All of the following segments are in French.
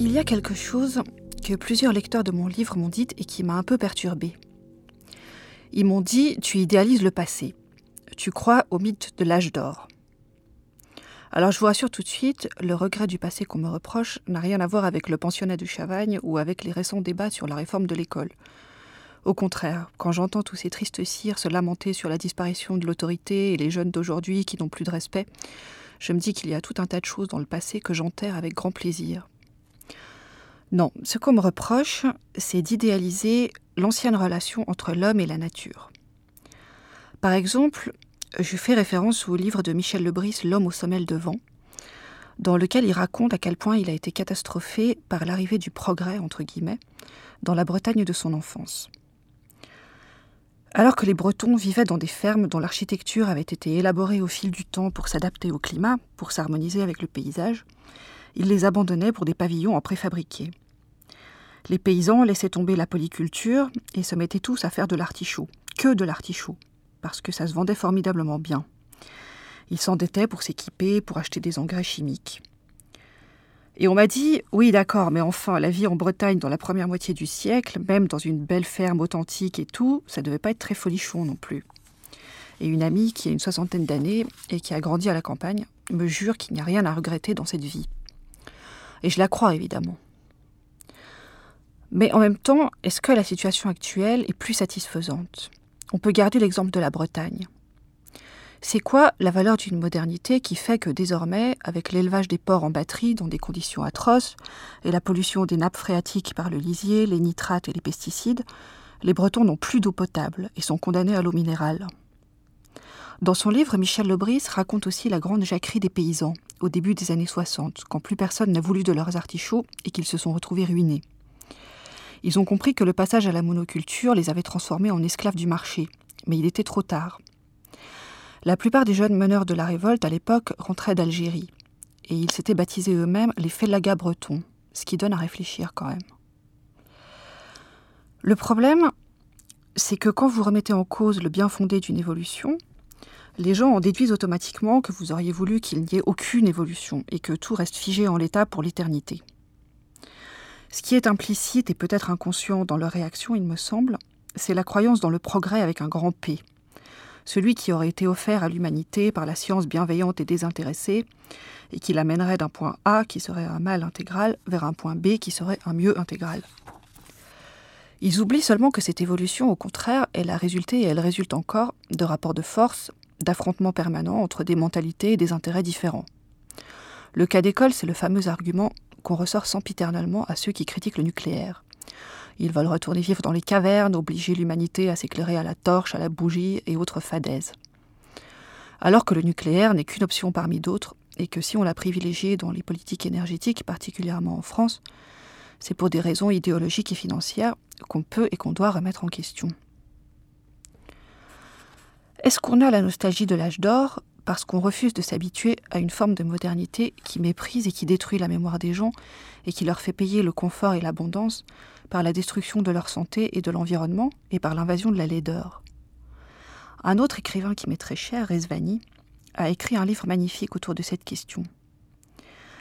Il y a quelque chose que plusieurs lecteurs de mon livre m'ont dit et qui m'a un peu perturbée. Ils m'ont dit Tu idéalises le passé. Tu crois au mythe de l'âge d'or. Alors je vous rassure tout de suite, le regret du passé qu'on me reproche n'a rien à voir avec le pensionnat du Chavagne ou avec les récents débats sur la réforme de l'école. Au contraire, quand j'entends tous ces tristes cires se lamenter sur la disparition de l'autorité et les jeunes d'aujourd'hui qui n'ont plus de respect, je me dis qu'il y a tout un tas de choses dans le passé que j'enterre avec grand plaisir. Non, ce qu'on me reproche, c'est d'idéaliser l'ancienne relation entre l'homme et la nature. Par exemple, je fais référence au livre de Michel Lebris, L'homme au sommet de vent, dans lequel il raconte à quel point il a été catastrophé par l'arrivée du progrès, entre guillemets, dans la Bretagne de son enfance. Alors que les Bretons vivaient dans des fermes dont l'architecture avait été élaborée au fil du temps pour s'adapter au climat, pour s'harmoniser avec le paysage, ils les abandonnaient pour des pavillons en préfabriqué. Les paysans laissaient tomber la polyculture et se mettaient tous à faire de l'artichaut, que de l'artichaut parce que ça se vendait formidablement bien. Ils s'endettaient pour s'équiper, pour acheter des engrais chimiques. Et on m'a dit, oui d'accord, mais enfin, la vie en Bretagne dans la première moitié du siècle, même dans une belle ferme authentique et tout, ça devait pas être très folichon non plus. Et une amie qui a une soixantaine d'années et qui a grandi à la campagne me jure qu'il n'y a rien à regretter dans cette vie. Et je la crois évidemment. Mais en même temps, est-ce que la situation actuelle est plus satisfaisante? On peut garder l'exemple de la Bretagne. C'est quoi la valeur d'une modernité qui fait que désormais, avec l'élevage des porcs en batterie dans des conditions atroces, et la pollution des nappes phréatiques par le lisier, les nitrates et les pesticides, les Bretons n'ont plus d'eau potable et sont condamnés à l'eau minérale. Dans son livre, Michel Lebris raconte aussi la grande jacquerie des paysans, au début des années 60, quand plus personne n'a voulu de leurs artichauts et qu'ils se sont retrouvés ruinés. Ils ont compris que le passage à la monoculture les avait transformés en esclaves du marché, mais il était trop tard. La plupart des jeunes meneurs de la révolte à l'époque rentraient d'Algérie, et ils s'étaient baptisés eux-mêmes les Félagas bretons, ce qui donne à réfléchir quand même. Le problème, c'est que quand vous remettez en cause le bien fondé d'une évolution, les gens en déduisent automatiquement que vous auriez voulu qu'il n'y ait aucune évolution et que tout reste figé en l'état pour l'éternité. Ce qui est implicite et peut-être inconscient dans leur réaction, il me semble, c'est la croyance dans le progrès avec un grand P. Celui qui aurait été offert à l'humanité par la science bienveillante et désintéressée, et qui l'amènerait d'un point A qui serait un mal intégral vers un point B qui serait un mieux intégral. Ils oublient seulement que cette évolution, au contraire, elle a résulté et elle résulte encore de rapports de force, d'affrontements permanents entre des mentalités et des intérêts différents. Le cas d'école, c'est le fameux argument qu'on ressort sempiternellement à ceux qui critiquent le nucléaire. Ils veulent retourner vivre dans les cavernes, obliger l'humanité à s'éclairer à la torche, à la bougie et autres fadaises. Alors que le nucléaire n'est qu'une option parmi d'autres, et que si on l'a privilégié dans les politiques énergétiques, particulièrement en France, c'est pour des raisons idéologiques et financières qu'on peut et qu'on doit remettre en question. Est-ce qu'on a la nostalgie de l'âge d'or? Parce qu'on refuse de s'habituer à une forme de modernité qui méprise et qui détruit la mémoire des gens et qui leur fait payer le confort et l'abondance par la destruction de leur santé et de l'environnement et par l'invasion de la laideur. Un autre écrivain qui m'est très cher, Rezvani, a écrit un livre magnifique autour de cette question.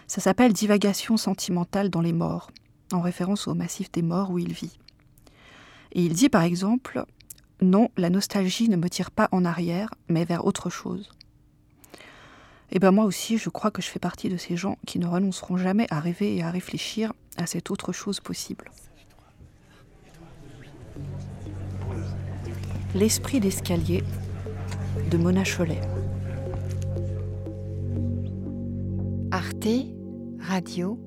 Ça s'appelle Divagation sentimentale dans les morts, en référence au massif des morts où il vit. Et il dit par exemple Non, la nostalgie ne me tire pas en arrière, mais vers autre chose. Et eh bien moi aussi, je crois que je fais partie de ces gens qui ne renonceront jamais à rêver et à réfléchir à cette autre chose possible. L'esprit d'escalier de Mona Cholet. Arte Radio.com